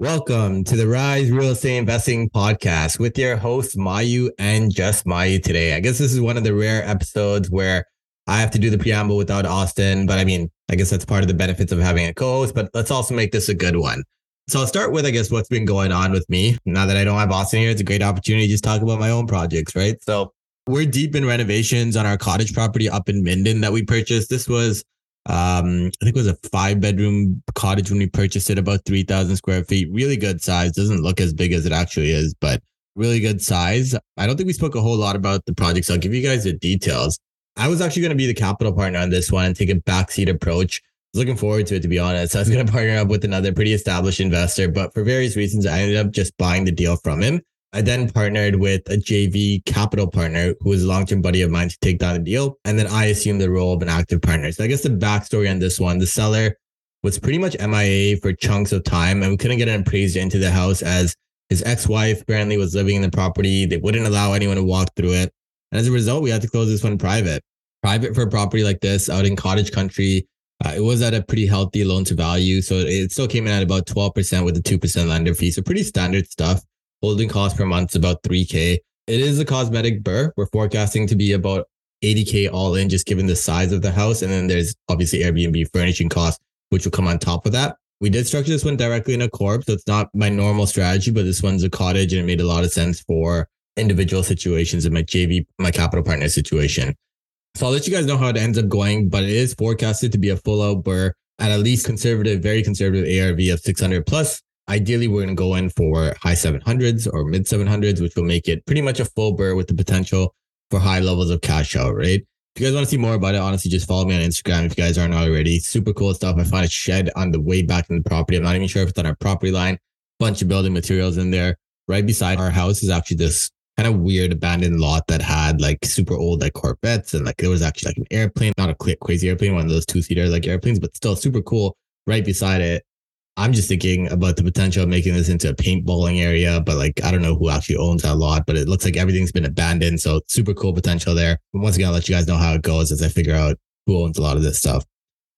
Welcome to the Rise Real Estate Investing Podcast with your hosts, Mayu and just Mayu today. I guess this is one of the rare episodes where I have to do the preamble without Austin, but I mean, I guess that's part of the benefits of having a co host, but let's also make this a good one. So I'll start with, I guess, what's been going on with me. Now that I don't have Austin here, it's a great opportunity to just talk about my own projects, right? So we're deep in renovations on our cottage property up in Minden that we purchased. This was um, I think it was a five bedroom cottage when we purchased it, about 3,000 square feet. Really good size. Doesn't look as big as it actually is, but really good size. I don't think we spoke a whole lot about the project, so I'll give you guys the details. I was actually going to be the capital partner on this one and take a backseat approach. I was looking forward to it, to be honest. I was going to partner up with another pretty established investor, but for various reasons, I ended up just buying the deal from him. I then partnered with a JV capital partner who was a long term buddy of mine to take down deal. And then I assumed the role of an active partner. So I guess the backstory on this one the seller was pretty much MIA for chunks of time and we couldn't get an appraiser into the house as his ex wife apparently was living in the property. They wouldn't allow anyone to walk through it. And as a result, we had to close this one private. Private for a property like this out in cottage country. Uh, it was at a pretty healthy loan to value. So it still came in at about 12% with a 2% lender fee. So pretty standard stuff. Holding cost per month is about 3K. It is a cosmetic BRRRR. We're forecasting to be about 80K all in, just given the size of the house. And then there's obviously Airbnb furnishing costs, which will come on top of that. We did structure this one directly in a corp. So it's not my normal strategy, but this one's a cottage and it made a lot of sense for individual situations in my JV, my capital partner situation. So I'll let you guys know how it ends up going, but it is forecasted to be a full out BRRRR at at least conservative, very conservative ARV of 600 plus. Ideally, we're going to go in for high 700s or mid 700s, which will make it pretty much a full BRRRR with the potential for high levels of cash out, right? If you guys want to see more about it, honestly, just follow me on Instagram if you guys aren't already. Super cool stuff. I found a shed on the way back in the property. I'm not even sure if it's on our property line. Bunch of building materials in there. Right beside our house is actually this kind of weird abandoned lot that had like super old like Corvettes and like there was actually like an airplane, not a crazy airplane, one of those two seater like airplanes, but still super cool. Right beside it I'm just thinking about the potential of making this into a paintballing area, but like I don't know who actually owns that lot, but it looks like everything's been abandoned. So super cool potential there. But once again, I'll let you guys know how it goes as I figure out who owns a lot of this stuff.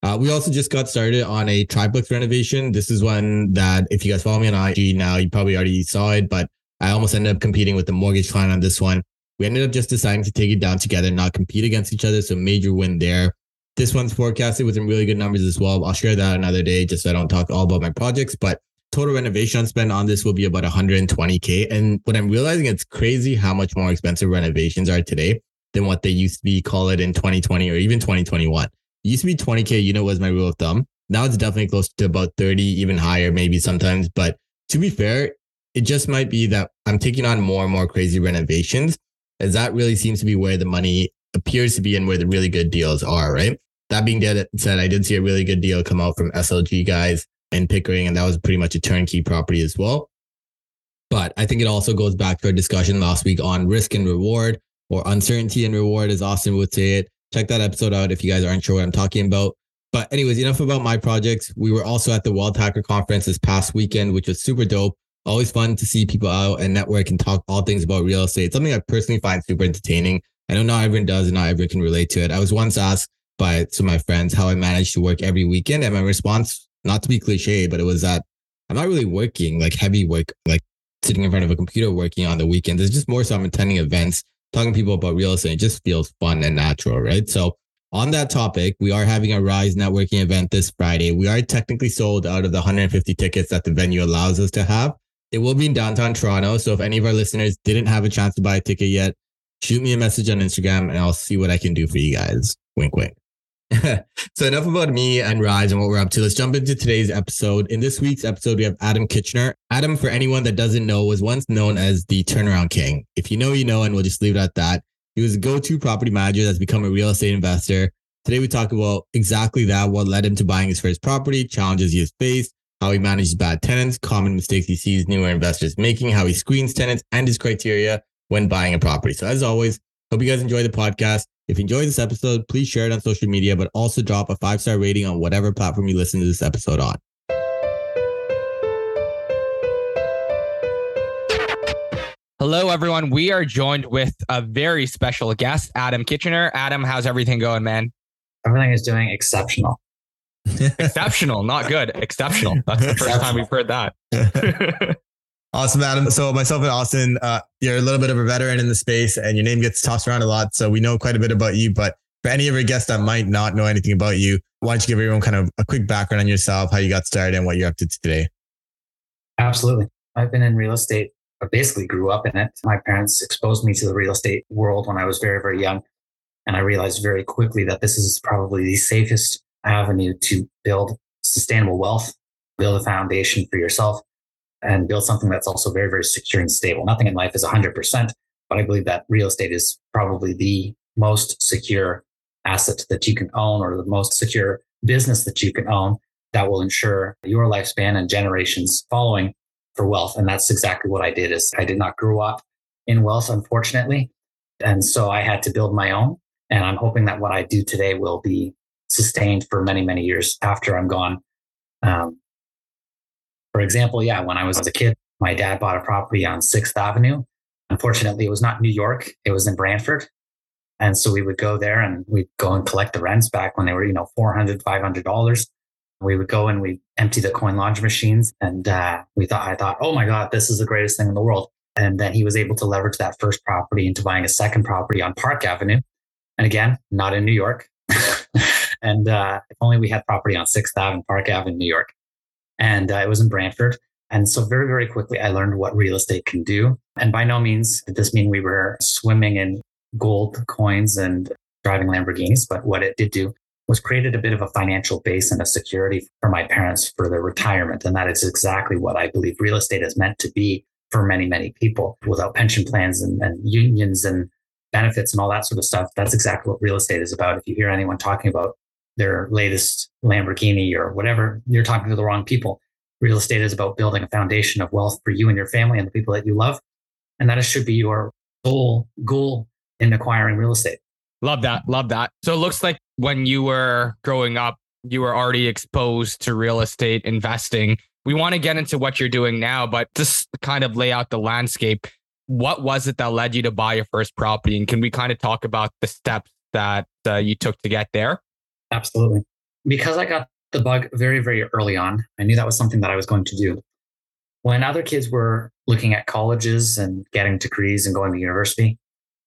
Uh, we also just got started on a triplex renovation. This is one that if you guys follow me on IG now, you probably already saw it, but I almost ended up competing with the mortgage client on this one. We ended up just deciding to take it down together, not compete against each other. So major win there. This one's forecasted with some really good numbers as well. I'll share that another day just so I don't talk all about my projects. But total renovation spend on this will be about 120K. And what I'm realizing, it's crazy how much more expensive renovations are today than what they used to be, call it in 2020 or even 2021. It used to be 20K You unit was my rule of thumb. Now it's definitely close to about 30, even higher, maybe sometimes. But to be fair, it just might be that I'm taking on more and more crazy renovations, as that really seems to be where the money appears to be in where the really good deals are, right? That being said, I did see a really good deal come out from SLG guys in Pickering, and that was pretty much a turnkey property as well. But I think it also goes back to our discussion last week on risk and reward or uncertainty and reward, as Austin would say it. Check that episode out if you guys aren't sure what I'm talking about. But, anyways, enough about my projects. We were also at the Wealth Hacker Conference this past weekend, which was super dope. Always fun to see people out and network and talk all things about real estate. Something I personally find super entertaining. I know not everyone does and not everyone can relate to it. I was once asked by to my friends how I managed to work every weekend. And my response, not to be cliche, but it was that I'm not really working like heavy work, like sitting in front of a computer working on the weekends. It's just more so I'm attending events, talking to people about real estate. It just feels fun and natural, right? So on that topic, we are having a Rise networking event this Friday. We are technically sold out of the 150 tickets that the venue allows us to have. It will be in downtown Toronto. So if any of our listeners didn't have a chance to buy a ticket yet, shoot me a message on Instagram and I'll see what I can do for you guys. Wink, wink. so enough about me and Rise and what we're up to. Let's jump into today's episode. In this week's episode, we have Adam Kitchener. Adam, for anyone that doesn't know, was once known as the turnaround king. If you know, you know, and we'll just leave it at that. He was a go-to property manager that's become a real estate investor. Today we talk about exactly that, what led him to buying his first property, challenges he has faced, how he manages bad tenants, common mistakes he sees newer investors making, how he screens tenants, and his criteria when buying a property. So as always, Hope you guys enjoy the podcast. If you enjoyed this episode, please share it on social media, but also drop a five star rating on whatever platform you listen to this episode on. Hello, everyone. We are joined with a very special guest, Adam Kitchener. Adam, how's everything going, man? Everything is doing exceptional. exceptional, not good. Exceptional. That's the first time we've heard that. awesome, Adam. So myself and Austin, uh, you're a little bit of a veteran in the space, and your name gets tossed around a lot. So we know quite a bit about you. But for any of our guests that might not know anything about you, why don't you give everyone kind of a quick background on yourself, how you got started, and what you're up to today? Absolutely. I've been in real estate I basically grew up in it. My parents exposed me to the real estate world when I was very, very young. And I realized very quickly that this is probably the safest avenue to build sustainable wealth, build a foundation for yourself, and build something that's also very, very secure and stable. Nothing in life is 100%, but I believe that real estate is probably the most secure asset that you can own or the most secure business that you can own that will ensure your lifespan and generations following for wealth. And that's exactly what I did is I did not grow up in wealth, unfortunately. And so I had to build my own. And I'm hoping that what I do today will be sustained for many, many years after I'm gone. Um, for example, yeah, when I was a kid, my dad bought a property on Sixth Avenue. Unfortunately, it was not New York, it was in Brantford. And so we would go there and we'd go and collect the rents back when they were, you know, $400, $500 we would go and we'd empty the coin laundry machines and uh, we thought i thought oh my god this is the greatest thing in the world. And then he was able to leverage that first property into buying a second property on park avenue. And again not in new york. And uh, if only we had property on sixth avenue park avenue new york and uh, it was in brantford and so very very quickly i learned what real estate can do and by no means did this mean we were swimming in gold coins and driving lamborghinis but what it did do was created a bit of a financial base and a security for my parents for their retirement. And that is exactly what I believe real estate is meant to be for many, many people without pension plans and, and unions and benefits and all that sort of stuff. That's exactly what real estate is about. If you hear anyone talking about their latest Lamborghini or whatever, you're talking to the wrong people. Real estate is about building a foundation of wealth for you and your family and the people that you love. And that should be your sole goal in acquiring real estate. Love that. Love that. So it looks like when you were growing up, you were already exposed to real estate investing. We want to get into what you're doing now, but just kind of lay out the landscape. What was it that led you to buy your first property? And can we kind of talk about the steps that uh, you took to get there? Absolutely. Because I got the bug very, very early on, I knew that was something that I was going to do. When other kids were looking at colleges and getting degrees and going to university,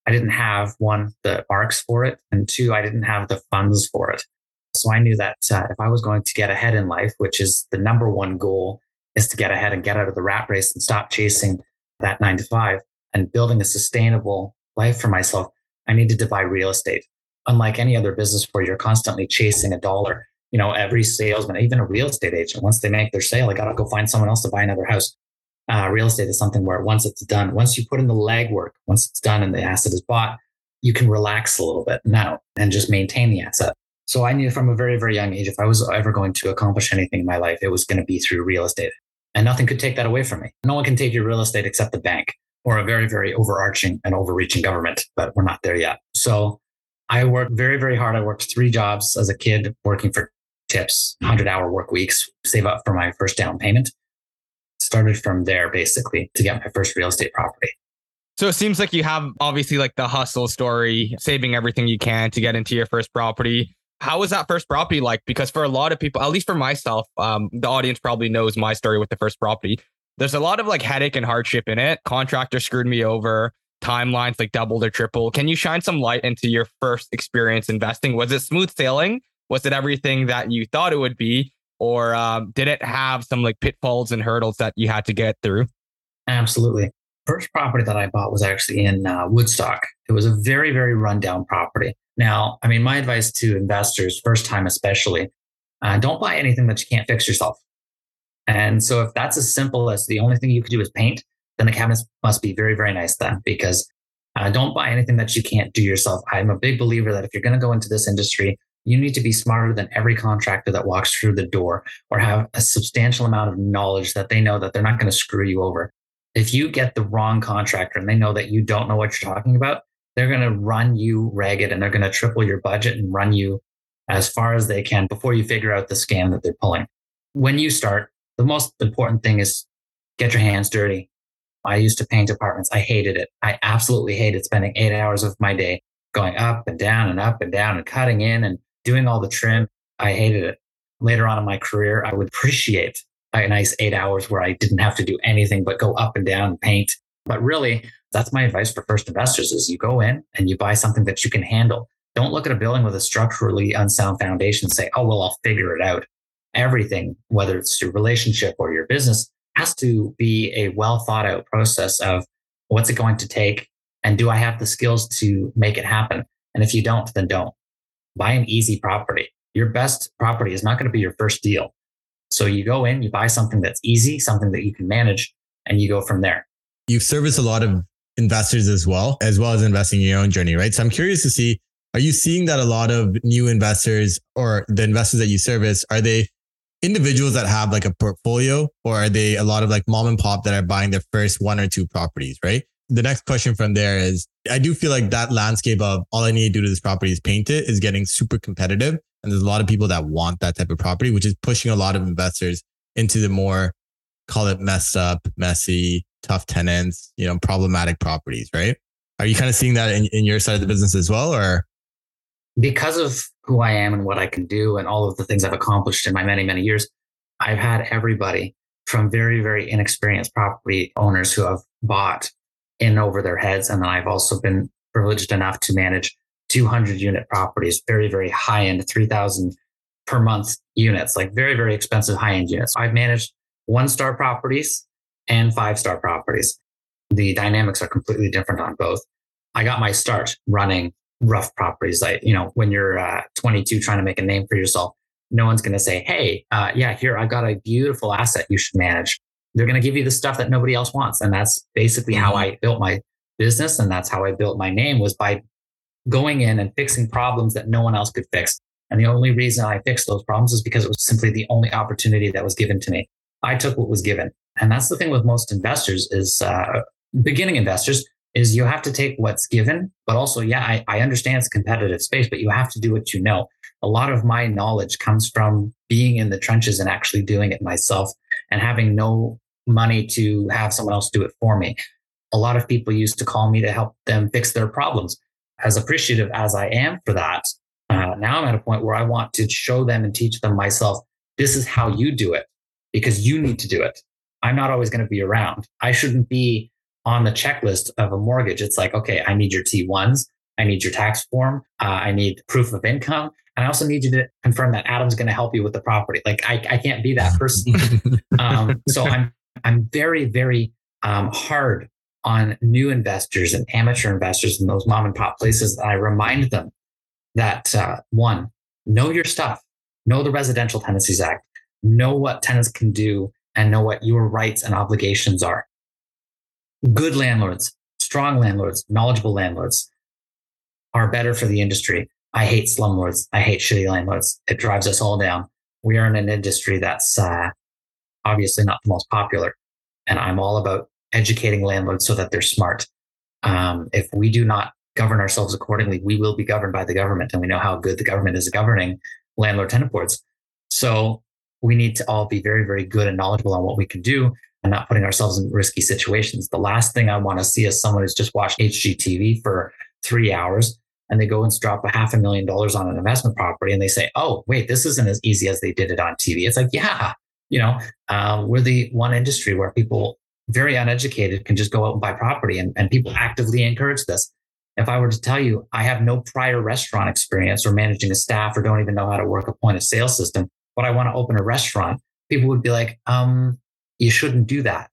I didn't have one, the marks for it, and two, I didn't have the funds for it. So I knew that uh, if I was going to get ahead in life, which is the number one goal, is to get ahead and get out of the rat race and stop chasing that nine to five and building a sustainable life for myself, I needed to buy real estate. Unlike any other business where you're constantly chasing a dollar, you know, every salesman, even a real estate agent, once they make their sale, I got to go find someone else to buy another house uh, real estate is something where once it's done, once you put in the legwork, once it's done and the asset is bought, you can relax a little bit now and just maintain the asset. So I knew from a very, very young age, if I was ever going to accomplish anything in my life, it was going to be through real estate. And nothing could take that away from me. No one can take your real estate except the bank or a very, very overarching and overreaching government, but we're not there yet. So I worked very, very hard. I worked three jobs as a kid working for tips, 100 hour work weeks, save up for my first down payment started from there basically to get my first real estate property. So it seems like you have obviously like the hustle story, saving everything you can to get into your first property. How was that first property like? Because for a lot of people, at least for myself, um, the audience probably knows my story with the first property. There's a lot of like headache and hardship in it. Contractor screwed me over. Timelines like doubled or triple. Can you shine some light into your first experience investing? Was it smooth sailing? Was it everything that you thought it would be? or um, did it have some like pitfalls and hurdles that you had to get through? Absolutely. First property that I bought was actually in uh, Woodstock. It was a very, very rundown property. Now, I mean, my advice to investors, first time especially, uh, don't buy anything that you can't fix yourself. And so, if that's as simple as the only thing you could do is paint, then the cabinets must be very, very nice then, because uh, don't buy anything that you can't do yourself. I'm a big believer that if you're going to go into this industry, you need to be smarter than every contractor that walks through the door or have a substantial amount of knowledge that they know that they're not going to screw you over. If you get the wrong contractor and they know that you don't know what you're talking about, they're going to run you ragged and they're going to triple your budget and run you as far as they can before you figure out the scam that they're pulling. When you start, the most important thing is get your hands dirty. I used to paint apartments. I hated it. I absolutely hated spending eight hours of my day going up and down and up and down and cutting in and doing all the trim. I hated it. Later on in my career, I would appreciate a nice eight hours where I didn't have to do anything but go up and down and paint. But really, that's my advice for first investors is you go in and you buy something that you can handle. Don't look at a building with a structurally unsound foundation and say, oh, well, I'll figure it out. Everything, whether it's your relationship or your business, has to be a well thought out process of what's it going to take? And do I have the skills to make it happen? And if you don't, then don't. Buy an easy property. Your best property is not going to be your first deal. So you go in, you buy something that's easy, something that you can manage, and you go from there. You've serviced a lot of investors as well, as well as investing in your own journey, right? So I'm curious to see, are you seeing that a lot of new investors or the investors that you service, are they individuals that have like a portfolio or are they a lot of like mom and pop that are buying their first one or two properties, right? The next question from there is I do feel like that landscape of all I need to do to this property is paint it is getting super competitive. And there's a lot of people that want that type of property, which is pushing a lot of investors into the more, call it messed up, messy, tough tenants, you know, problematic properties, right? Are you kind of seeing that in, in your side of the business as well? Or because of who I am and what I can do and all of the things I've accomplished in my many, many years, I've had everybody from very, very inexperienced property owners who have bought in over their heads. And then I've also been privileged enough to manage 200 unit properties, very, very high end, 3000 per month units, like very, very expensive high end units. I've managed one star properties and five star properties. The dynamics are completely different on both. I got my start running rough properties. Like, you know, when you're uh, 22 trying to make a name for yourself, no one's going to say, Hey, uh, yeah, here, I've got a beautiful asset you should manage. They're going to give you the stuff that nobody else wants. And that's basically how mm-hmm. I built my business. And that's how I built my name was by going in and fixing problems that no one else could fix. And the only reason I fixed those problems is because it was simply the only opportunity that was given to me. I took what was given. And that's the thing with most investors is uh, beginning investors is you have to take what's given, but also, yeah, I, I understand it's a competitive space, but you have to do what you know. A lot of my knowledge comes from being in the trenches and actually doing it myself and having no money to have someone else do it for me. A lot of people used to call me to help them fix their problems. As appreciative as I am for that, uh, now I'm at a point where I want to show them and teach them myself. This is how you do it because you need to do it. I'm not always going to be around. I shouldn't be on the checklist of a mortgage. It's like, okay, I need your T1s. I need your tax form. Uh, I need proof of income. And I also need you to confirm that Adam's going to help you with the property. Like I, I can't be that person. um, so I'm, I'm very, very um, hard on new investors and amateur investors in those mom and pop places. I remind them that uh, one, know your stuff, know the Residential Tenancies Act, know what tenants can do, and know what your rights and obligations are. Good landlords, strong landlords, knowledgeable landlords are better for the industry. I hate slumlords. I hate shitty landlords. It drives us all down. We are in an industry that's uh, obviously not the most popular. And I'm all about educating landlords so that they're smart. Um, if we do not govern ourselves accordingly, we will be governed by the government. And we know how good the government is governing landlord tenant boards. So we need to all be very, very good and knowledgeable on what we can do and not putting ourselves in risky situations. The last thing I want to see is someone who's just watched HGTV for three hours and they go and drop a half a million dollars on an investment property and they say, oh, wait, this isn't as easy as they did it on TV. It's like, yeah, you know, um, we're the one industry where people very uneducated can just go out and buy property and, and people actively encourage this. If I were to tell you I have no prior restaurant experience or managing a staff or don't even know how to work a point of sale system, but I want to open a restaurant, people would be like, um, you shouldn't do that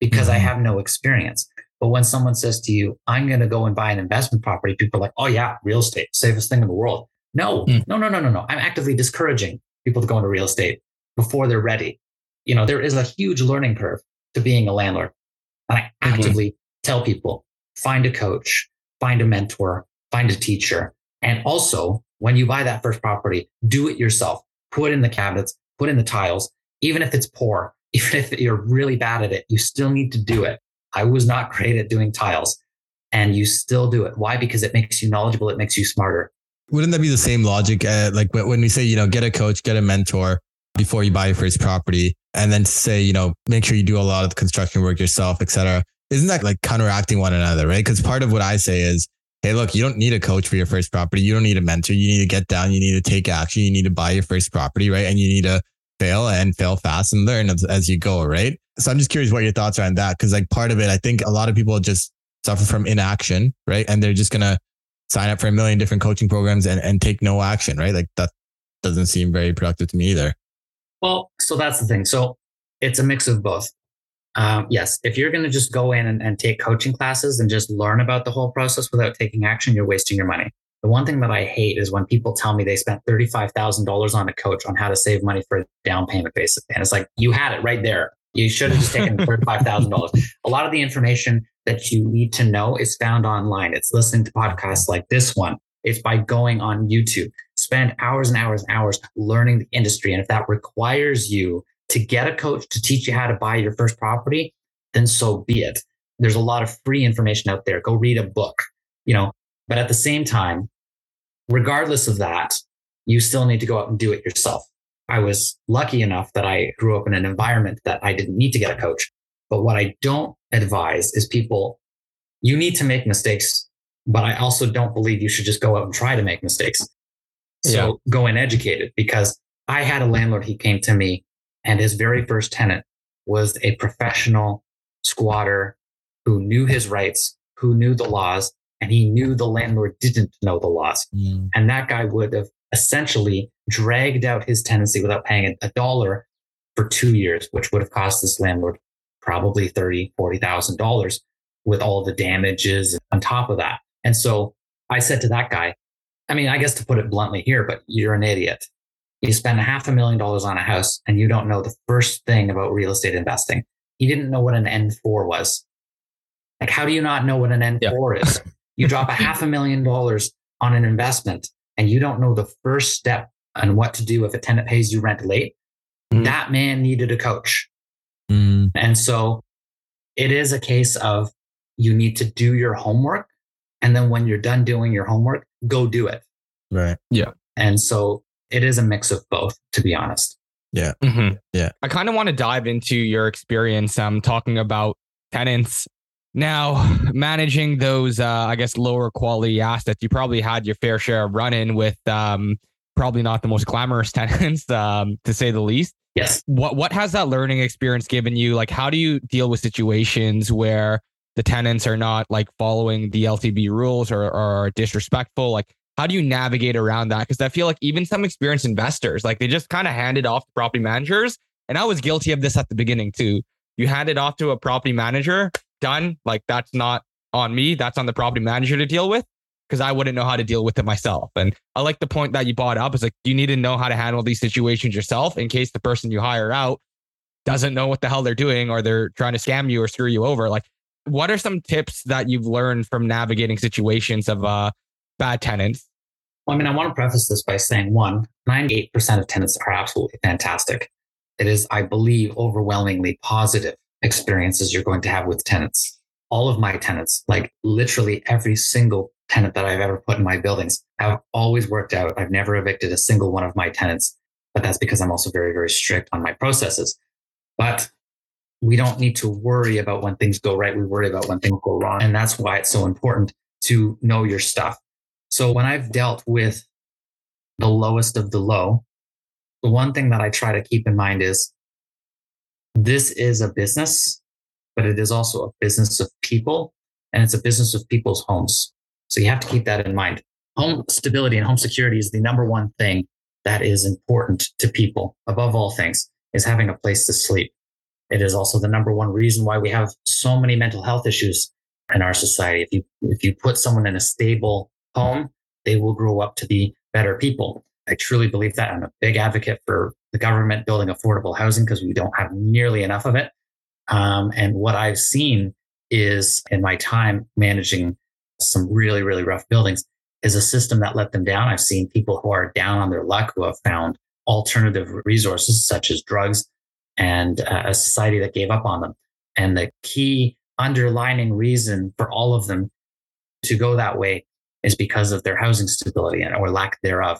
because mm-hmm. I have no experience. But when someone says to you, I'm going to go and buy an investment property, people are like, oh, yeah, real estate, safest thing in the world. No, mm. no, no, no, no, no. I'm actively discouraging people to go into real estate before they're ready. You know, there is a huge learning curve to being a landlord. And I mm-hmm. actively mm-hmm. tell people find a coach, find a mentor, find a teacher. And also, when you buy that first property, do it yourself. Put in the cabinets, put in the tiles, even if it's poor, even if you're really bad at it, you still need to do it. I was not great at doing tiles. and you still do it. Why? Because it makes you knowledgeable. It makes you smarter. Wouldn't that be the same logic? Uh, like when we say, you know, get a coach, get a mentor before you buy your first property, and then say, you know, make sure you do a lot of the construction work yourself, etc. Isn't that like counteracting one another, right? Because part of what I say is, hey, look, you don't need a coach for your first property. You don't need a mentor. You need to get down. You need to take action. You need to buy your first property, right? And you need to fail and fail fast and learn as, as you go, right? So I'm just curious what your thoughts are on that. Cause like part of it, I think a lot of people just suffer from inaction, right? And they're just going to sign up for a million different coaching programs and, and take no action, right? Like that doesn't seem very productive to me either. Well, so that's the thing. So it's a mix of both. Um, yes, if you're going to just go in and, and take coaching classes and just learn about the whole process without taking action, you're wasting your money. The one thing that I hate is when people tell me they spent $35,000 on a coach on how to save money for a down payment basically. And it's like, you had it right there. You should have just taken $35,000. a lot of the information that you need to know is found online. It's listening to podcasts like this one. It's by going on YouTube. Spend hours and hours and hours learning the industry. And if that requires you to get a coach to teach you how to buy your first property, then so be it. There's a lot of free information out there. Go read a book, you know, but at the same time, regardless of that, you still need to go out and do it yourself. I was lucky enough that I grew up in an environment that I didn't need to get a coach. But what I don't advise is people, you need to make mistakes, but I also don't believe you should just go out and try to make mistakes. So yeah. go educate it. because I had a landlord, he came to me and his very first tenant was a professional squatter who knew his rights, who knew the laws, and he knew the landlord didn't know the laws. Mm. And that guy would have essentially dragged out his tenancy without paying a dollar for two years, which would have cost this landlord probably thirty, forty thousand dollars with all the damages on top of that. And so I said to that guy, I mean, I guess to put it bluntly here, but you're an idiot. You spend a half a million dollars on a house and you don't know the first thing about real estate investing. He didn't know what an N4 was. Like, how do you not know what an N4 yeah. is? You drop a half a million dollars on an investment and you don't know the first step on what to do if a tenant pays you rent late. Mm. That man needed a coach. Mm. And so it is a case of you need to do your homework. And then when you're done doing your homework, go do it. Right. Yeah. And so it is a mix of both, to be honest. Yeah. Mm-hmm. Yeah. I kind of want to dive into your experience um, talking about tenants. Now, managing those, uh, I guess, lower quality assets, you probably had your fair share of run in with um, probably not the most glamorous tenants, um, to say the least. Yes. What What has that learning experience given you? Like, how do you deal with situations where the tenants are not like following the LTB rules or, or are disrespectful? Like, how do you navigate around that? Because I feel like even some experienced investors, like they just kind of hand it off to property managers. And I was guilty of this at the beginning too. You hand it off to a property manager, done. Like that's not on me. That's on the property manager to deal with because I wouldn't know how to deal with it myself. And I like the point that you brought up is like you need to know how to handle these situations yourself in case the person you hire out doesn't know what the hell they're doing or they're trying to scam you or screw you over. Like, what are some tips that you've learned from navigating situations of uh, bad tenants well, I mean, I want to preface this by saying one, 98% of tenants are absolutely fantastic. It is, I believe, overwhelmingly positive experiences you're going to have with tenants. All of my tenants, like literally every single tenant that I've ever put in my buildings, have always worked out. I've never evicted a single one of my tenants, but that's because I'm also very, very strict on my processes. But we don't need to worry about when things go right. We worry about when things go wrong. And that's why it's so important to know your stuff. So when I've dealt with the lowest of the low, the one thing that I try to keep in mind is this is a business, but it is also a business of people and it's a business of people's homes. So you have to keep that in mind. Home stability and home security is the number one thing that is important to people above all things is having a place to sleep. It is also the number one reason why we have so many mental health issues in our society. If you, if you put someone in a stable home, they will grow up to be better people. I truly believe that. I'm a big advocate for the government building affordable housing because we don't have nearly enough of it. Um, and what I've seen is in my time managing some really, really rough buildings is a system that let them down. I've seen people who are down on their luck who have found alternative resources such as drugs and uh, a society that gave up on them. And the key underlining reason for all of them to go that way is because of their housing stability and or lack thereof.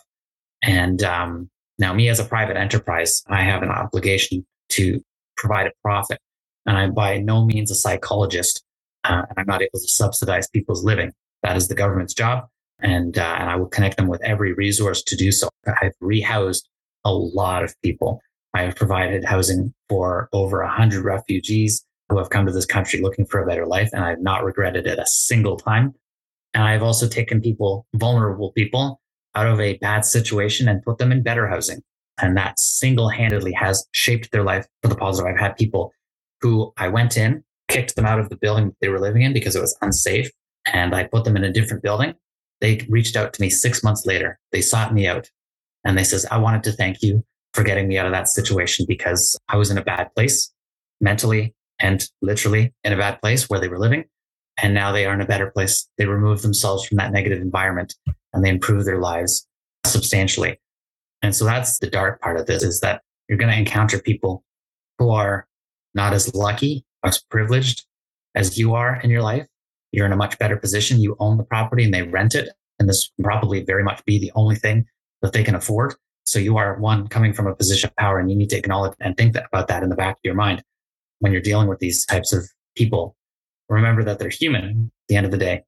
And um, now, me as a private enterprise, I have an obligation to provide a profit, and I'm by no means a psychologist. Uh, and I'm not able to subsidize people's living. That is the government's job, and uh, and I will connect them with every resource to do so. I've rehoused a lot of people. I have provided housing for over a hundred refugees who have come to this country looking for a better life, and I've not regretted it a single time. And I've also taken people, vulnerable people, out of a bad situation and put them in better housing. And that single handedly has shaped their life for the positive. I've had people who I went in, kicked them out of the building they were living in because it was unsafe, and I put them in a different building. They reached out to me six months later. They sought me out and they says, I wanted to thank you for getting me out of that situation because I was in a bad place mentally and literally in a bad place where they were living. And now they are in a better place. They removed themselves from that negative environment and they improve their lives substantially. And so that's the dark part of this is that you're going to encounter people who are not as lucky, as privileged as you are in your life. You're in a much better position. You own the property and they rent it. And this probably very much be the only thing that they can afford. So you are one coming from a position of power and you need to acknowledge and think that, about that in the back of your mind when you're dealing with these types of people. Remember that they're human at the end of the day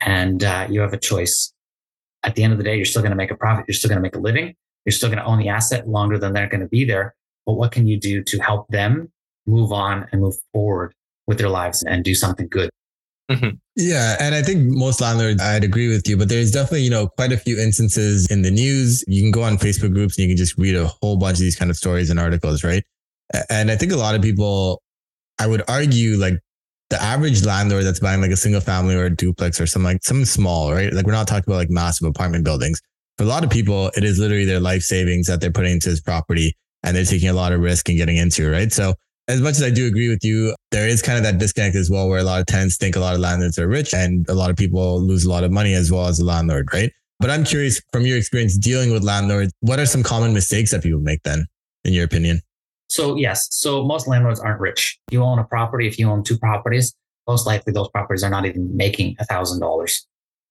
and uh, you have a choice. At the end of the day, you're still going to make a profit. You're still going to make a living. You're still going to own the asset longer than they're going to be there. But what can you do to help them move on and move forward with their lives and do something good? Mm-hmm. Yeah. And I think most landlords, I'd agree with you, but there's definitely, you know, quite a few instances in the news. You can go on Facebook groups and you can just read a whole bunch of these kind of stories and articles, right? And I think a lot of people, I would argue, like the average landlord that's buying like a single family or a duplex or something like something small, right? Like we're not talking about like massive apartment buildings. For a lot of people, it is literally their life savings that they're putting into this property and they're taking a lot of risk and getting into, right? So as much as I do agree with you, there is kind of that disconnect as well, where a lot of tenants think a lot of landlords are rich and a lot of people lose a lot of money as well as a landlord, right? But I'm curious from your experience dealing with landlords, what are some common mistakes that people make then, in your opinion? So, yes. So, most landlords aren't rich. You own a property, if you own two properties, most likely those properties are not even making a $1,000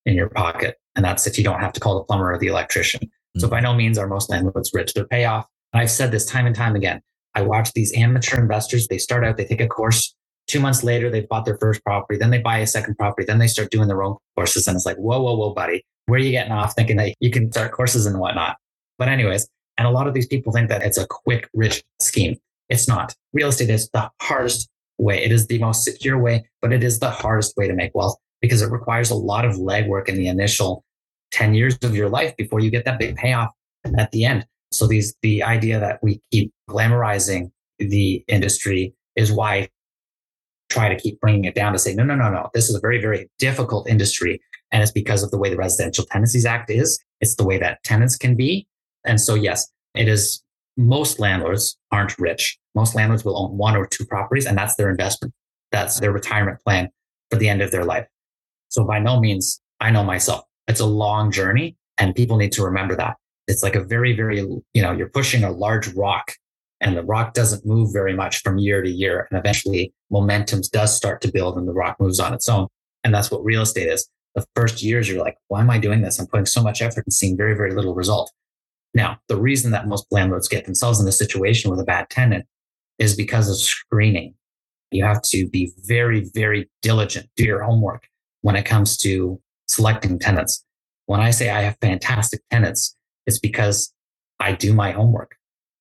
in your pocket. And that's if you don't have to call the plumber or the electrician. Mm-hmm. So, by no means are most landlords rich. Their payoff, I've said this time and time again, I watch these amateur investors. They start out, they take a course. Two months later, they've bought their first property. Then they buy a second property. Then they start doing their own courses. And it's like, whoa, whoa, whoa, buddy, where are you getting off thinking that you can start courses and whatnot? But, anyways, and a lot of these people think that it's a quick, rich scheme. It's not. Real estate is the hardest way. It is the most secure way, but it is the hardest way to make wealth because it requires a lot of legwork in the initial 10 years of your life before you get that big payoff at the end. So these, the idea that we keep glamorizing the industry is why I try to keep bringing it down to say, no, no, no, no. This is a very, very difficult industry. And it's because of the way the Residential Tenancies Act is. It's the way that tenants can be. And so, yes, it is most landlords aren't rich. Most landlords will own one or two properties and that's their investment. That's their retirement plan for the end of their life. So by no means, I know myself, it's a long journey and people need to remember that it's like a very, very, you know, you're pushing a large rock and the rock doesn't move very much from year to year. And eventually momentum does start to build and the rock moves on its own. And that's what real estate is. The first years, you're like, why am I doing this? I'm putting so much effort and seeing very, very little result. Now, the reason that most landlords get themselves in a situation with a bad tenant is because of screening. You have to be very, very diligent, do your homework when it comes to selecting tenants. When I say I have fantastic tenants, it's because I do my homework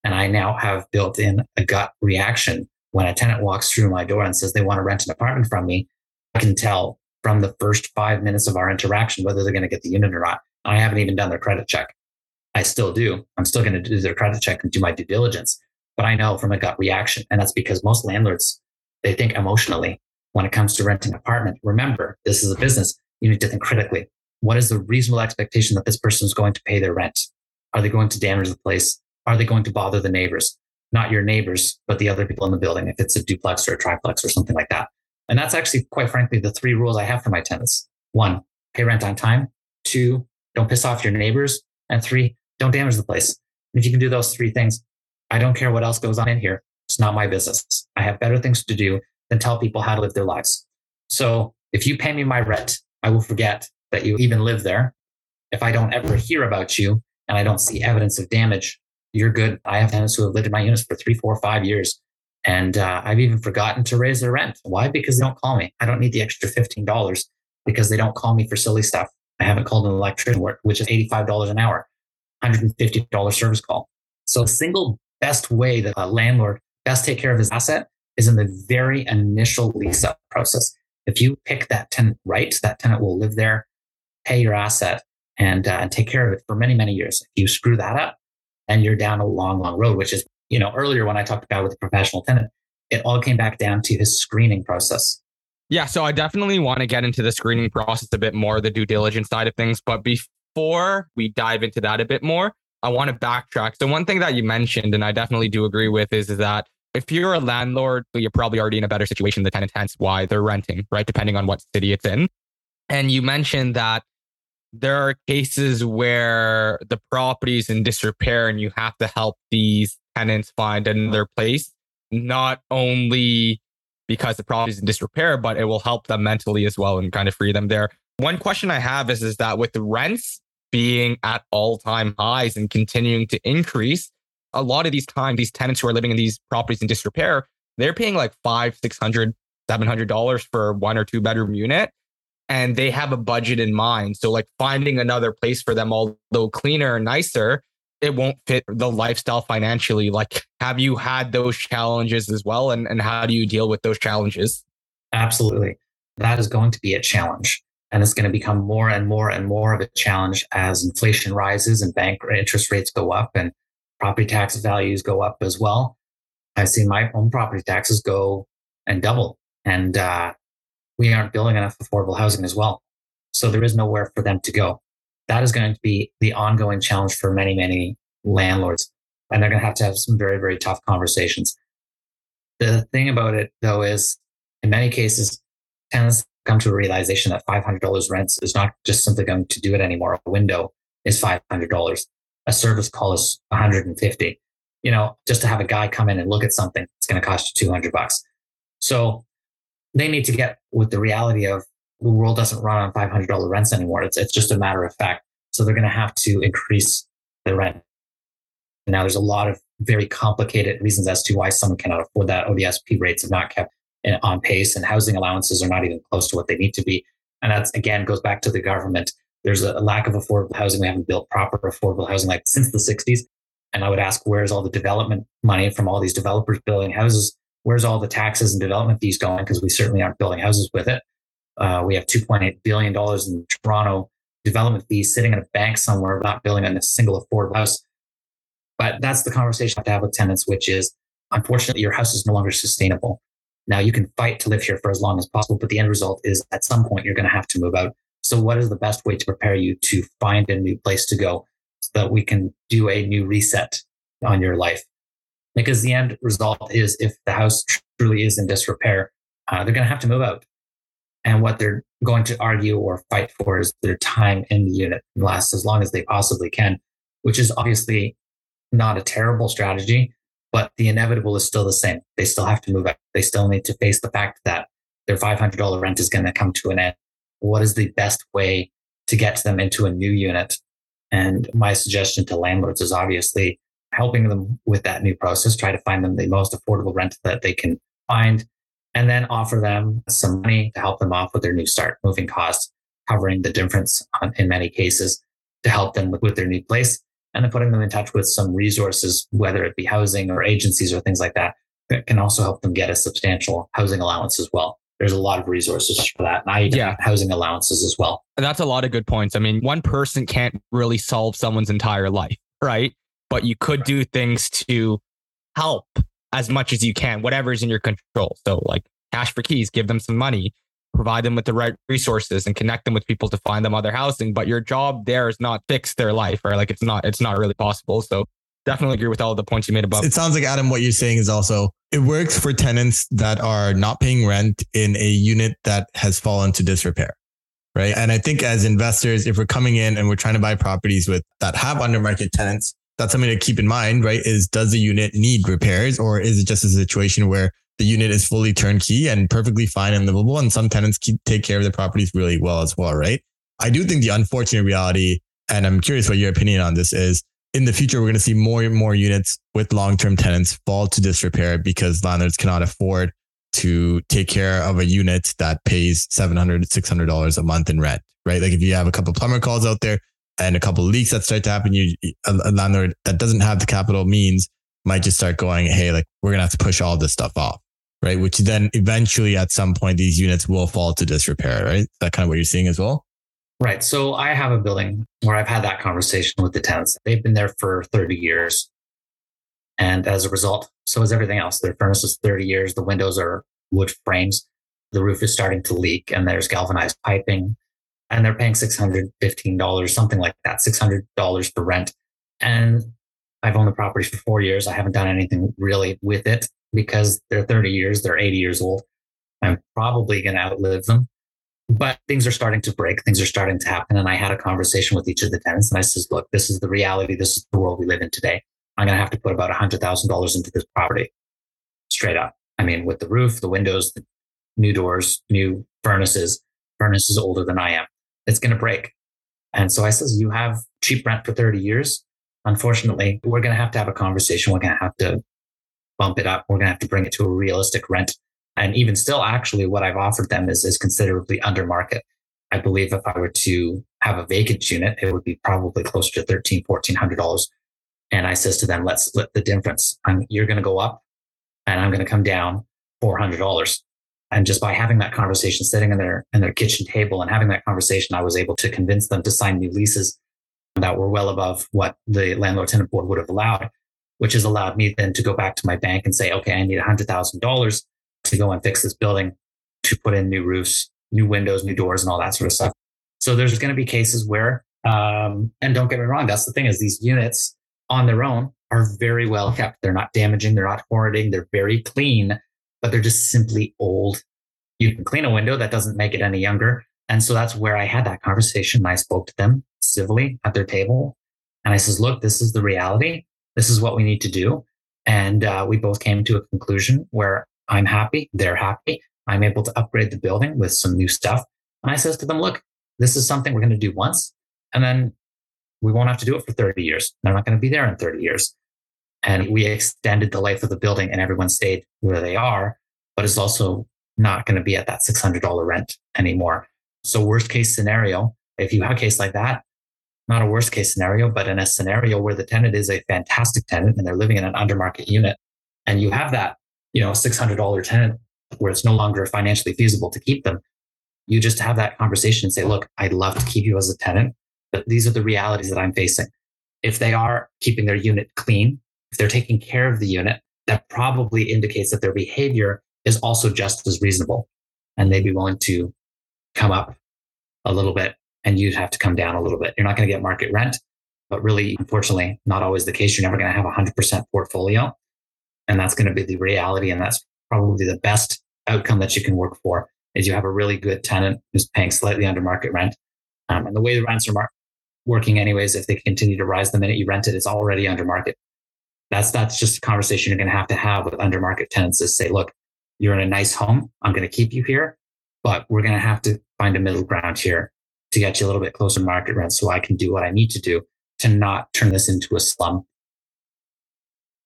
and I now have built in a gut reaction. When a tenant walks through my door and says they want to rent an apartment from me, I can tell from the first five minutes of our interaction whether they're going to get the unit or not. I haven't even done their credit check. I still do. I'm still going to do their credit check and do my due diligence. But I know from a gut reaction. And that's because most landlords, they think emotionally when it comes to renting an apartment. Remember, this is a business. You need to think critically. What is the reasonable expectation that this person is going to pay their rent? Are they going to damage the place? Are they going to bother the neighbors? Not your neighbors, but the other people in the building, if it's a duplex or a triplex or something like that. And that's actually, quite frankly, the three rules I have for my tenants. One, pay rent on time. Two, don't piss off your neighbors. And three, don't damage the place. And if you can do those three things, I don't care what else goes on in here. It's not my business. I have better things to do than tell people how to live their lives. So if you pay me my rent I will forget that you even live there. If I don't ever hear about you and I don't see evidence of damage, you're good. I have tenants who have lived in my units for three, four, five years. And uh, I've even forgotten to raise their rent. Why? Because they don't call me. I don't need the extra $15 because they don't call me for silly stuff. I haven't called an electrician, which is $85 an hour, $150 service call. So the single best way that a landlord best take care of his asset is in the very initial lease up process. If you pick that tenant right, that tenant will live there, pay your asset, and, uh, take care of it for many, many years. If you screw that up, then you're down a long, long road, which is, you know, earlier when I talked about with the professional tenant, it all came back down to his screening process. Yeah, so I definitely want to get into the screening process a bit more, the due diligence side of things. But before we dive into that a bit more, I want to backtrack. So one thing that you mentioned, and I definitely do agree with, is is that if you're a landlord, you're probably already in a better situation than the tenant, hence why they're renting, right? Depending on what city it's in. And you mentioned that there are cases where the property is in disrepair and you have to help these tenants find another place, not only because the property is in disrepair, but it will help them mentally as well and kind of free them there. One question I have is, is that with rents being at all time highs and continuing to increase, a lot of these times, these tenants who are living in these properties in disrepair, they're paying like five, six hundred, seven hundred dollars for one or two bedroom unit. And they have a budget in mind. So like finding another place for them, although cleaner and nicer, it won't fit the lifestyle financially. Like, have you had those challenges as well? And, and how do you deal with those challenges? Absolutely. That is going to be a challenge. And it's going to become more and more and more of a challenge as inflation rises and bank interest rates go up and property tax values go up as well. I've seen my own property taxes go and double. And uh, we aren't building enough affordable housing as well. So there is nowhere for them to go that is going to be the ongoing challenge for many, many landlords. And they're going to have to have some very, very tough conversations. The thing about it, though, is in many cases, tenants come to a realization that $500 rents is not just simply going to do it anymore. A window is $500. A service call is 150. You know, just to have a guy come in and look at something, it's going to cost you 200 bucks. So they need to get with the reality of the world doesn't run on $500 rents anymore. It's, it's just a matter of fact. So they're going to have to increase the rent. Now, there's a lot of very complicated reasons as to why someone cannot afford that. ODSP rates have not kept on pace, and housing allowances are not even close to what they need to be. And that's again goes back to the government. There's a lack of affordable housing. We haven't built proper affordable housing like since the 60s. And I would ask, where's all the development money from all these developers building houses? Where's all the taxes and development fees going? Because we certainly aren't building houses with it. Uh, we have $2.8 billion in Toronto development fees sitting in a bank somewhere, not building a single affordable house. But that's the conversation I have to have with tenants, which is unfortunately, your house is no longer sustainable. Now you can fight to live here for as long as possible, but the end result is at some point you're going to have to move out. So what is the best way to prepare you to find a new place to go so that we can do a new reset on your life? Because the end result is if the house truly is in disrepair, uh, they're going to have to move out. And what they're going to argue or fight for is their time in the unit lasts as long as they possibly can, which is obviously not a terrible strategy, but the inevitable is still the same. They still have to move out. They still need to face the fact that their $500 rent is going to come to an end. What is the best way to get them into a new unit? And my suggestion to landlords is obviously helping them with that new process, try to find them the most affordable rent that they can find and then offer them some money to help them off with their new start, moving costs, covering the difference in many cases to help them with, their new place, and then putting them in touch with some resources, whether it be housing or agencies or things like that, that can also help them get a substantial housing allowance as well. There's a lot of resources for that. Now you yeah. housing allowances as well. And that's a lot of good points. I mean, one person can't really solve someone's entire life, right? But you could do things to help as much as you can, whatever is in your control. So, like cash for keys, give them some money, provide them with the right resources, and connect them with people to find them other housing. But your job there is not fix their life, or like it's not it's not really possible. So, definitely agree with all the points you made above. It sounds like Adam, what you're saying is also it works for tenants that are not paying rent in a unit that has fallen to disrepair. Right. And I think as investors, if we're coming in and we're trying to buy properties with that have under market tenants, that's something to keep in mind, right? Is does the unit need repairs or is it just a situation where the unit is fully turnkey and perfectly fine and livable. And some tenants keep, take care of their properties really well as well, right? I do think the unfortunate reality, and I'm curious what your opinion on this is, in the future, we're going to see more and more units with long term tenants fall to disrepair because landlords cannot afford to take care of a unit that pays $700, $600 a month in rent, right? Like if you have a couple plumber calls out there and a couple leaks that start to happen, you, a landlord that doesn't have the capital means might just start going, Hey, like we're going to have to push all this stuff off, right? Which then eventually at some point, these units will fall to disrepair, right? That kind of what you're seeing as well? Right. So I have a building where I've had that conversation with the tenants. They've been there for 30 years. And as a result, so is everything else. Their furnace is 30 years. The windows are wood frames. The roof is starting to leak and there's galvanized piping. And they're paying $615, something like that, $600 for rent. And I've owned the property for four years. I haven't done anything really with it because they're 30 years, they're 80 years old. I'm probably going to outlive them. But things are starting to break, things are starting to happen. And I had a conversation with each of the tenants and I says, look, this is the reality. This is the world we live in today. I'm going to have to put about $100,000 into this property straight up. I mean, with the roof, the windows, the new doors, new furnaces, furnace is older than I am. It's going to break. And so I says, you have cheap rent for 30 years. Unfortunately, we're going to have to have a conversation. We're going to have to bump it up. We're going to have to bring it to a realistic rent and even still, actually, what I've offered them is, is considerably under market. I believe if I were to have a vacant unit, it would be probably closer to thirteen, fourteen hundred dollars. And I says to them, let's split the difference. I'm, you're going to go up and I'm going to come down four hundred dollars. And just by having that conversation, sitting in their in their kitchen table and having that conversation, I was able to convince them to sign new leases that were well above what the landlord tenant board would have allowed, which has allowed me then to go back to my bank and say, okay, I need hundred thousand dollars to go and fix this building, to put in new roofs, new windows, new doors, and all that sort of stuff. So there's going to be cases where, um, and don't get me wrong, that's the thing is these units on their own are very well kept. They're not damaging, they're not hoarding, they're very clean, but they're just simply old. You can clean a window, that doesn't make it any younger. And so that's where I had that conversation. I spoke to them civilly at their table. And I says, look, this is the reality. This is what we need to do. And uh, we both came to a conclusion where I'm happy. They're happy. I'm able to upgrade the building with some new stuff. And I says to them, look, this is something we're going to do once and then we won't have to do it for 30 years. They're not going to be there in 30 years. And we extended the life of the building and everyone stayed where they are, but it's also not going to be at that $600 rent anymore. So worst case scenario, if you have a case like that, not a worst case scenario, but in a scenario where the tenant is a fantastic tenant and they're living in an undermarket unit and you have that you know, $600 tenant where it's no longer financially feasible to keep them. You just have that conversation and say, look, I'd love to keep you as a tenant, but these are the realities that I'm facing. If they are keeping their unit clean, if they're taking care of the unit, that probably indicates that their behavior is also just as reasonable. And they'd be willing to come up a little bit and you'd have to come down a little bit. You're not going to get market rent, but really, unfortunately, not always the case. You're never going to have a 100% portfolio. And that's going to be the reality. And that's probably the best outcome that you can work for is you have a really good tenant who's paying slightly under market rent. Um, and the way the rents are mar- working anyways, if they continue to rise the minute you rent it, it's already under market. That's, that's just a conversation you're going to have to have with under market tenants is say, look, you're in a nice home. I'm going to keep you here, but we're going to have to find a middle ground here to get you a little bit closer to market rent so I can do what I need to do to not turn this into a slum.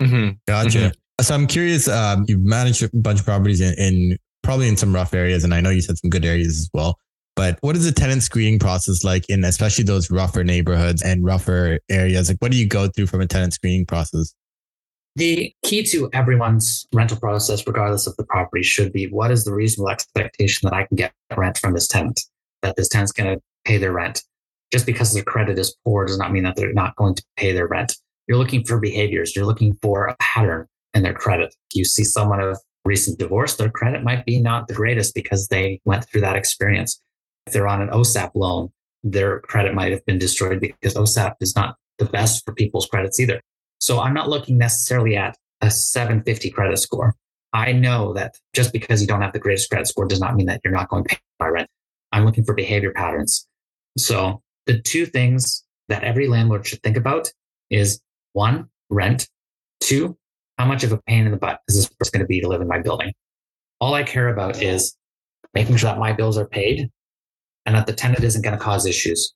Mm-hmm. Gotcha. Mm-hmm. So I'm curious. Um, you've managed a bunch of properties in, in probably in some rough areas, and I know you said some good areas as well. But what is the tenant screening process like in especially those rougher neighborhoods and rougher areas? Like, what do you go through from a tenant screening process? The key to everyone's rental process, regardless of the property, should be what is the reasonable expectation that I can get rent from this tenant, that this tenant's going to pay their rent. Just because their credit is poor does not mean that they're not going to pay their rent. You're looking for behaviors. You're looking for a pattern in their credit. You see someone of recent divorce, their credit might be not the greatest because they went through that experience. If they're on an OSAP loan, their credit might have been destroyed because OSAP is not the best for people's credits either. So I'm not looking necessarily at a 750 credit score. I know that just because you don't have the greatest credit score does not mean that you're not going to pay my rent. I'm looking for behavior patterns. So the two things that every landlord should think about is one, rent, two, how much of a pain in the butt is this person going to be to live in my building? All I care about is making sure that my bills are paid and that the tenant isn't going to cause issues,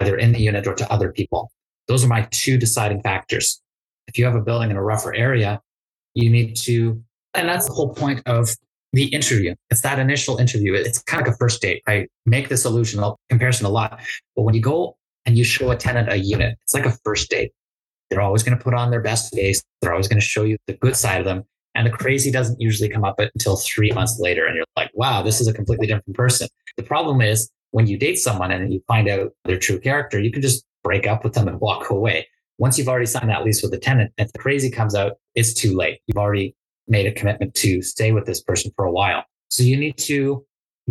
either in the unit or to other people. Those are my two deciding factors. If you have a building in a rougher area, you need to, and that's the whole point of the interview. It's that initial interview. It's kind of like a first date. I make this illusion comparison a lot, but when you go and you show a tenant a unit, it's like a first date. They're always going to put on their best face. They're always going to show you the good side of them. And the crazy doesn't usually come up until three months later. And you're like, wow, this is a completely different person. The problem is when you date someone and you find out their true character, you can just break up with them and walk away. Once you've already signed that lease with the tenant, if the crazy comes out, it's too late. You've already made a commitment to stay with this person for a while. So you need to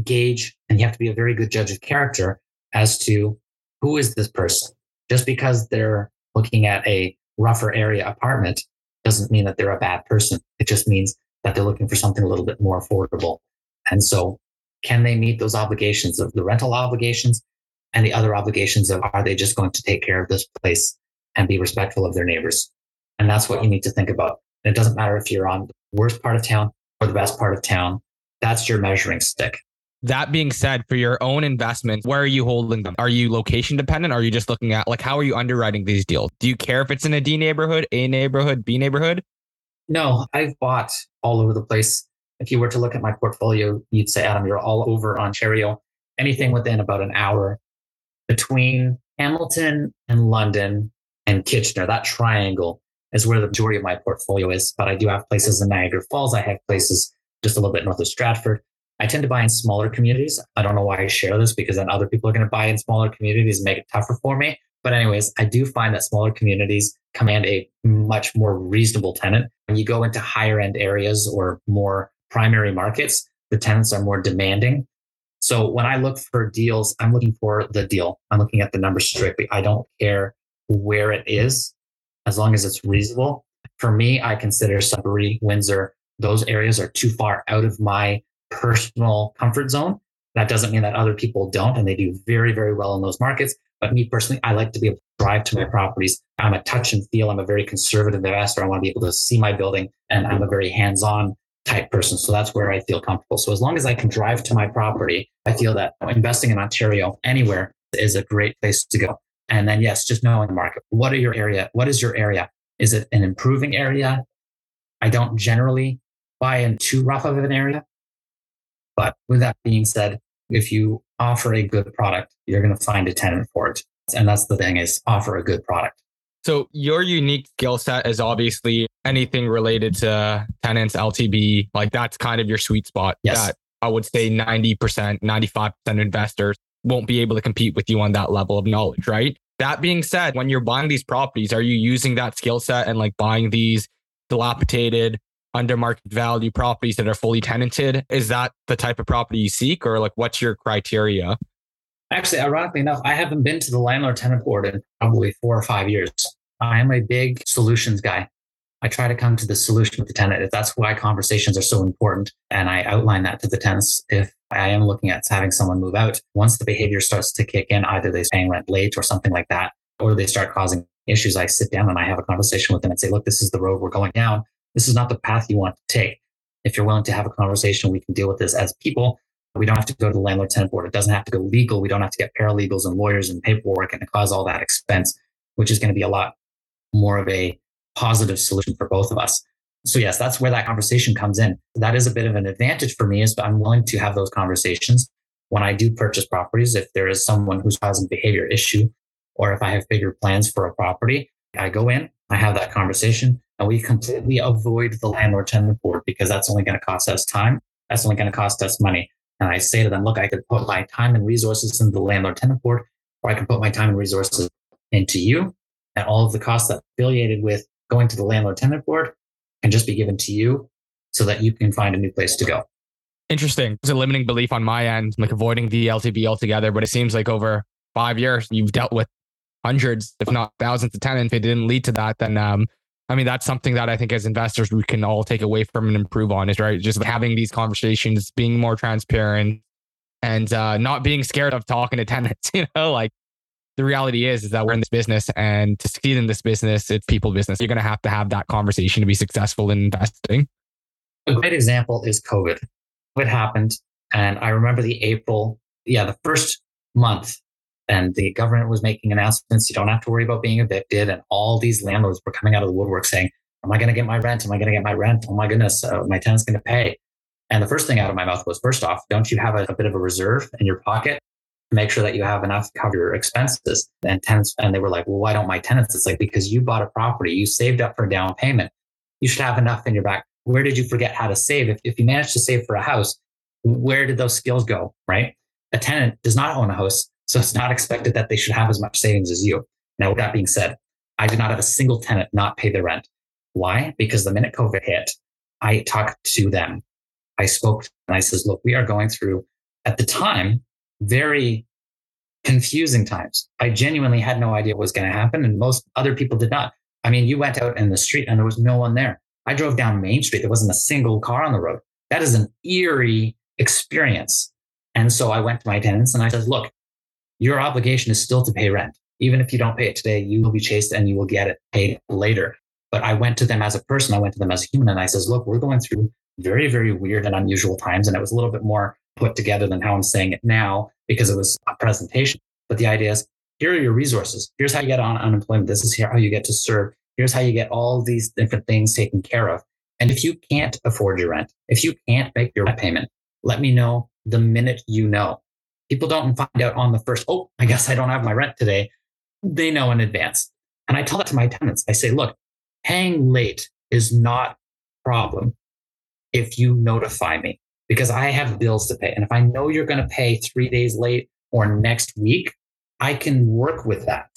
gauge and you have to be a very good judge of character as to who is this person. Just because they're looking at a rougher area apartment doesn't mean that they're a bad person. It just means that they're looking for something a little bit more affordable. And so can they meet those obligations of the rental obligations and the other obligations of are they just going to take care of this place and be respectful of their neighbors? And that's what you need to think about. And it doesn't matter if you're on the worst part of town or the best part of town. That's your measuring stick. That being said, for your own investments, where are you holding them? Are you location dependent? Are you just looking at like how are you underwriting these deals? Do you care if it's in a D neighborhood, A neighborhood, B neighborhood? No, I've bought all over the place. If you were to look at my portfolio, you'd say, Adam, you're all over Ontario. Anything within about an hour between Hamilton and London and Kitchener, that triangle is where the majority of my portfolio is. But I do have places in Niagara Falls. I have places just a little bit north of Stratford. I tend to buy in smaller communities. I don't know why I share this because then other people are going to buy in smaller communities and make it tougher for me. But anyways, I do find that smaller communities command a much more reasonable tenant. When you go into higher end areas or more primary markets, the tenants are more demanding. So when I look for deals, I'm looking for the deal. I'm looking at the numbers strictly. I don't care where it is as long as it's reasonable. For me, I consider Sudbury, Windsor, those areas are too far out of my personal comfort zone. That doesn't mean that other people don't, and they do very, very well in those markets. But me personally, I like to be able to drive to my properties. I'm a touch and feel. I'm a very conservative investor. I want to be able to see my building, and I'm a very hands on type person. So that's where I feel comfortable. So as long as I can drive to my property, I feel that investing in Ontario anywhere is a great place to go. And then, yes, just knowing the market. What are your area? What is your area? Is it an improving area? I don't generally buy in too rough of an area. But with that being said, if you offer a good product, you're going to find a tenant for it. And that's the thing is offer a good product. So your unique skill set is obviously anything related to tenants, LTB, like that's kind of your sweet spot. Yes. That I would say 90%, 95% investors won't be able to compete with you on that level of knowledge, right? That being said, when you're buying these properties, are you using that skill set and like buying these dilapidated, under market value properties that are fully tenanted? Is that the type of property you seek, or like what's your criteria? Actually, ironically enough, I haven't been to the landlord tenant board in probably four or five years. I am a big solutions guy. I try to come to the solution with the tenant. That's why conversations are so important. And I outline that to the tenants. If I am looking at having someone move out, once the behavior starts to kick in, either they're paying rent late or something like that, or they start causing issues, I sit down and I have a conversation with them and say, look, this is the road we're going down this is not the path you want to take. If you're willing to have a conversation, we can deal with this as people. We don't have to go to the landlord tenant board. It doesn't have to go legal. We don't have to get paralegals and lawyers and paperwork and cause all that expense, which is going to be a lot more of a positive solution for both of us. So yes, that's where that conversation comes in. That is a bit of an advantage for me is I'm willing to have those conversations when I do purchase properties. If there is someone who's causing behavior issue, or if I have bigger plans for a property, I go in, I have that conversation and we completely avoid the landlord tenant board because that's only going to cost us time. That's only going to cost us money. And I say to them, look, I could put my time and resources into the landlord tenant board, or I can put my time and resources into you. And all of the costs that affiliated with going to the landlord tenant board can just be given to you so that you can find a new place to go. Interesting. It's a limiting belief on my end, like avoiding the LTB altogether. But it seems like over five years, you've dealt with hundreds, if not thousands of tenants. If it didn't lead to that, then um, I mean, that's something that I think as investors we can all take away from and improve on is right. Just having these conversations, being more transparent, and uh, not being scared of talking to tenants. You know, like the reality is, is that we're in this business and to succeed in this business, it's people business. You're going to have to have that conversation to be successful in investing. A great example is COVID. COVID happened. And I remember the April, yeah, the first month and the government was making announcements. You don't have to worry about being evicted. And all these landlords were coming out of the woodwork saying, am I going to get my rent? Am I going to get my rent? Oh my goodness, uh, my tenant's going to pay. And the first thing out of my mouth was, first off, don't you have a, a bit of a reserve in your pocket? Make sure that you have enough to cover your expenses. And tenants, and they were like, well, why don't my tenants? It's like, because you bought a property, you saved up for a down payment. You should have enough in your back. Where did you forget how to save? If, if you managed to save for a house, where did those skills go? Right? A tenant does not own a house. So it's not expected that they should have as much savings as you. Now, with that being said, I did not have a single tenant not pay their rent. Why? Because the minute COVID hit, I talked to them. I spoke and I says, look, we are going through at the time, very confusing times. I genuinely had no idea what was going to happen. And most other people did not. I mean, you went out in the street and there was no one there. I drove down Main Street. There wasn't a single car on the road. That is an eerie experience. And so I went to my tenants and I said, look, your obligation is still to pay rent. Even if you don't pay it today, you will be chased and you will get it paid later. But I went to them as a person. I went to them as a human and I says, look, we're going through very, very weird and unusual times. And it was a little bit more put together than how I'm saying it now because it was a presentation. But the idea is here are your resources. Here's how you get on unemployment. This is here how you get to CERB. Here's how you get all these different things taken care of. And if you can't afford your rent, if you can't make your payment, let me know the minute you know. People don't find out on the first, oh, I guess I don't have my rent today. They know in advance. And I tell that to my tenants. I say, look, paying late is not a problem if you notify me because I have bills to pay. And if I know you're going to pay three days late or next week, I can work with that.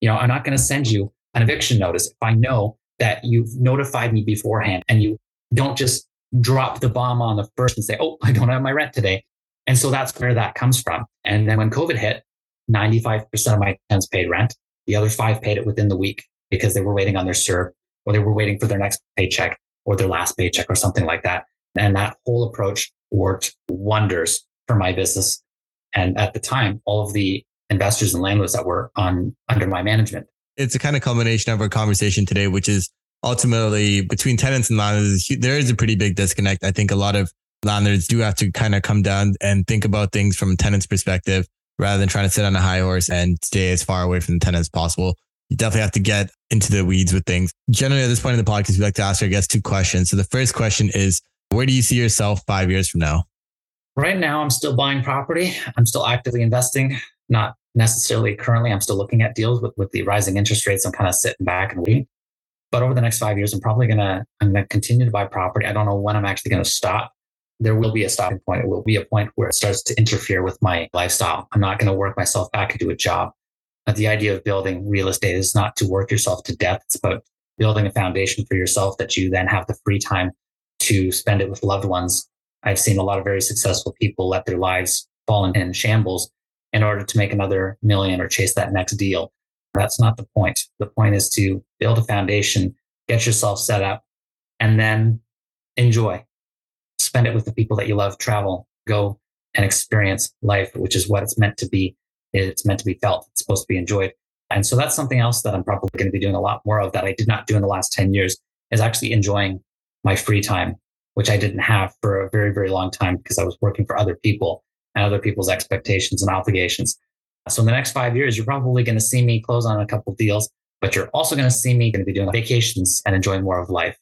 You know, I'm not going to send you an eviction notice if I know that you've notified me beforehand and you don't just drop the bomb on the first and say, Oh, I don't have my rent today. And so that's where that comes from. And then when COVID hit, 95% of my tenants paid rent. The other five paid it within the week because they were waiting on their CERB or they were waiting for their next paycheck or their last paycheck or something like that. And that whole approach worked wonders for my business. And at the time, all of the investors and landlords that were on under my management. It's a kind of culmination of our conversation today, which is ultimately between tenants and landlords, there is a pretty big disconnect. I think a lot of landlords do have to kind of come down and think about things from a tenant's perspective rather than trying to sit on a high horse and stay as far away from the tenant as possible. You definitely have to get into the weeds with things. Generally, at this point in the podcast, we like to ask our guests two questions. So the first question is, where do you see yourself five years from now? Right now, I'm still buying property. I'm still actively investing, not necessarily currently. I'm still looking at deals with, with the rising interest rates. I'm kind of sitting back and waiting. But over the next five years, I'm probably gonna I'm gonna continue to buy property. I don't know when I'm actually gonna stop. There will be a stopping point. It will be a point where it starts to interfere with my lifestyle. I'm not gonna work myself back into a job. But the idea of building real estate is not to work yourself to death. It's about building a foundation for yourself that you then have the free time to spend it with loved ones. I've seen a lot of very successful people let their lives fall in shambles in order to make another million or chase that next deal. That's not the point. The point is to build a foundation, get yourself set up, and then enjoy. Spend it with the people that you love, travel, go and experience life, which is what it's meant to be. It's meant to be felt. It's supposed to be enjoyed. And so that's something else that I'm probably going to be doing a lot more of that I did not do in the last 10 years is actually enjoying my free time, which I didn't have for a very, very long time because I was working for other people and other people's expectations and obligations. So in the next five years, you're probably going to see me close on a couple deals, but you're also going to see me going to be doing vacations and enjoying more of life.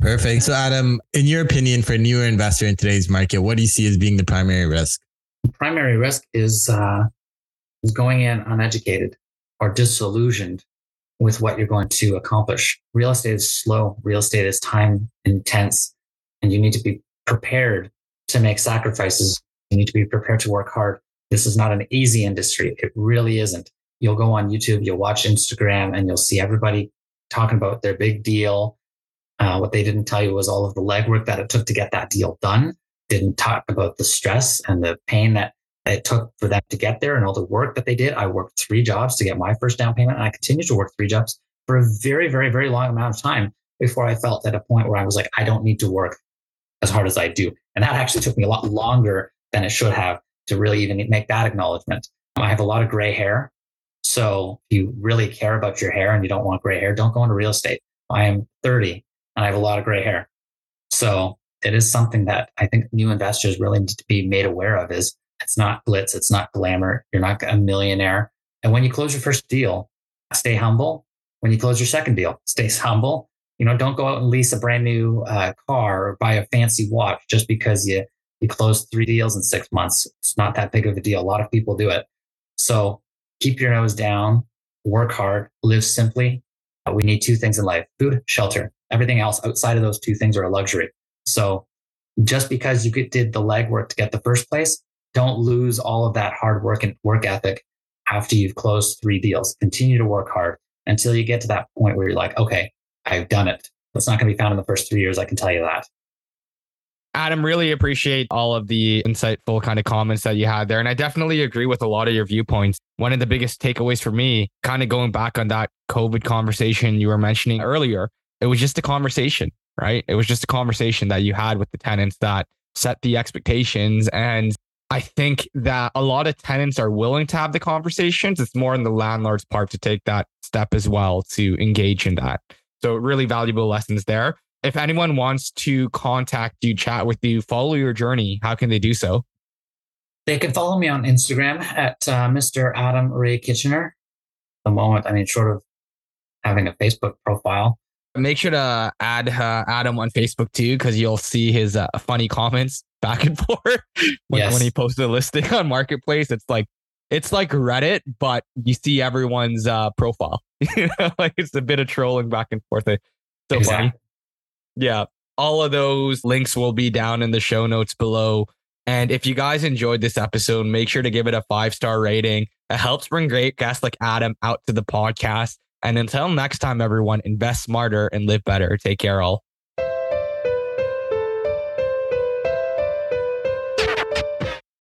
Perfect. So Adam, in your opinion, for a newer investor in today's market, what do you see as being the primary risk? The primary risk is uh, is going in uneducated or disillusioned with what you're going to accomplish. Real estate is slow. Real estate is time intense, and you need to be prepared to make sacrifices. You need to be prepared to work hard. This is not an easy industry. It really isn't. You'll go on YouTube, you'll watch Instagram, and you'll see everybody talking about their big deal. Uh, what they didn't tell you was all of the legwork that it took to get that deal done. Didn't talk about the stress and the pain that it took for them to get there and all the work that they did. I worked three jobs to get my first down payment, and I continued to work three jobs for a very, very, very long amount of time before I felt at a point where I was like, I don't need to work as hard as I do. And that actually took me a lot longer than it should have to really even make that acknowledgement. Um, I have a lot of gray hair. So if you really care about your hair and you don't want gray hair, don't go into real estate. I am 30 and I have a lot of gray hair. So it is something that I think new investors really need to be made aware of is it's not glitz. It's not glamour. You're not a millionaire. And when you close your first deal, stay humble. When you close your second deal, stay humble. You know, don't go out and lease a brand new uh, car or buy a fancy watch just because you you closed three deals in six months. It's not that big of a deal. A lot of people do it. So keep your nose down, work hard, live simply. We need two things in life food, shelter. Everything else outside of those two things are a luxury. So just because you did the legwork to get the first place, don't lose all of that hard work and work ethic after you've closed three deals. Continue to work hard until you get to that point where you're like, okay, I've done it. It's not going to be found in the first three years. I can tell you that. Adam, really appreciate all of the insightful kind of comments that you had there. And I definitely agree with a lot of your viewpoints. One of the biggest takeaways for me, kind of going back on that COVID conversation you were mentioning earlier, it was just a conversation, right? It was just a conversation that you had with the tenants that set the expectations. And I think that a lot of tenants are willing to have the conversations. It's more in the landlord's part to take that step as well to engage in that. So, really valuable lessons there if anyone wants to contact you, chat with you, follow your journey, how can they do so? They can follow me on Instagram at uh, Mr. Adam Ray Kitchener. At the moment, I mean, short of having a Facebook profile. Make sure to add uh, Adam on Facebook too, because you'll see his uh, funny comments back and forth when, yes. when he posted a listing on Marketplace. It's like it's like Reddit, but you see everyone's uh, profile. you know, like it's a bit of trolling back and forth. It's so exactly. funny. Yeah. All of those links will be down in the show notes below. And if you guys enjoyed this episode, make sure to give it a five star rating. It helps bring great guests like Adam out to the podcast. And until next time, everyone, invest smarter and live better. Take care, all.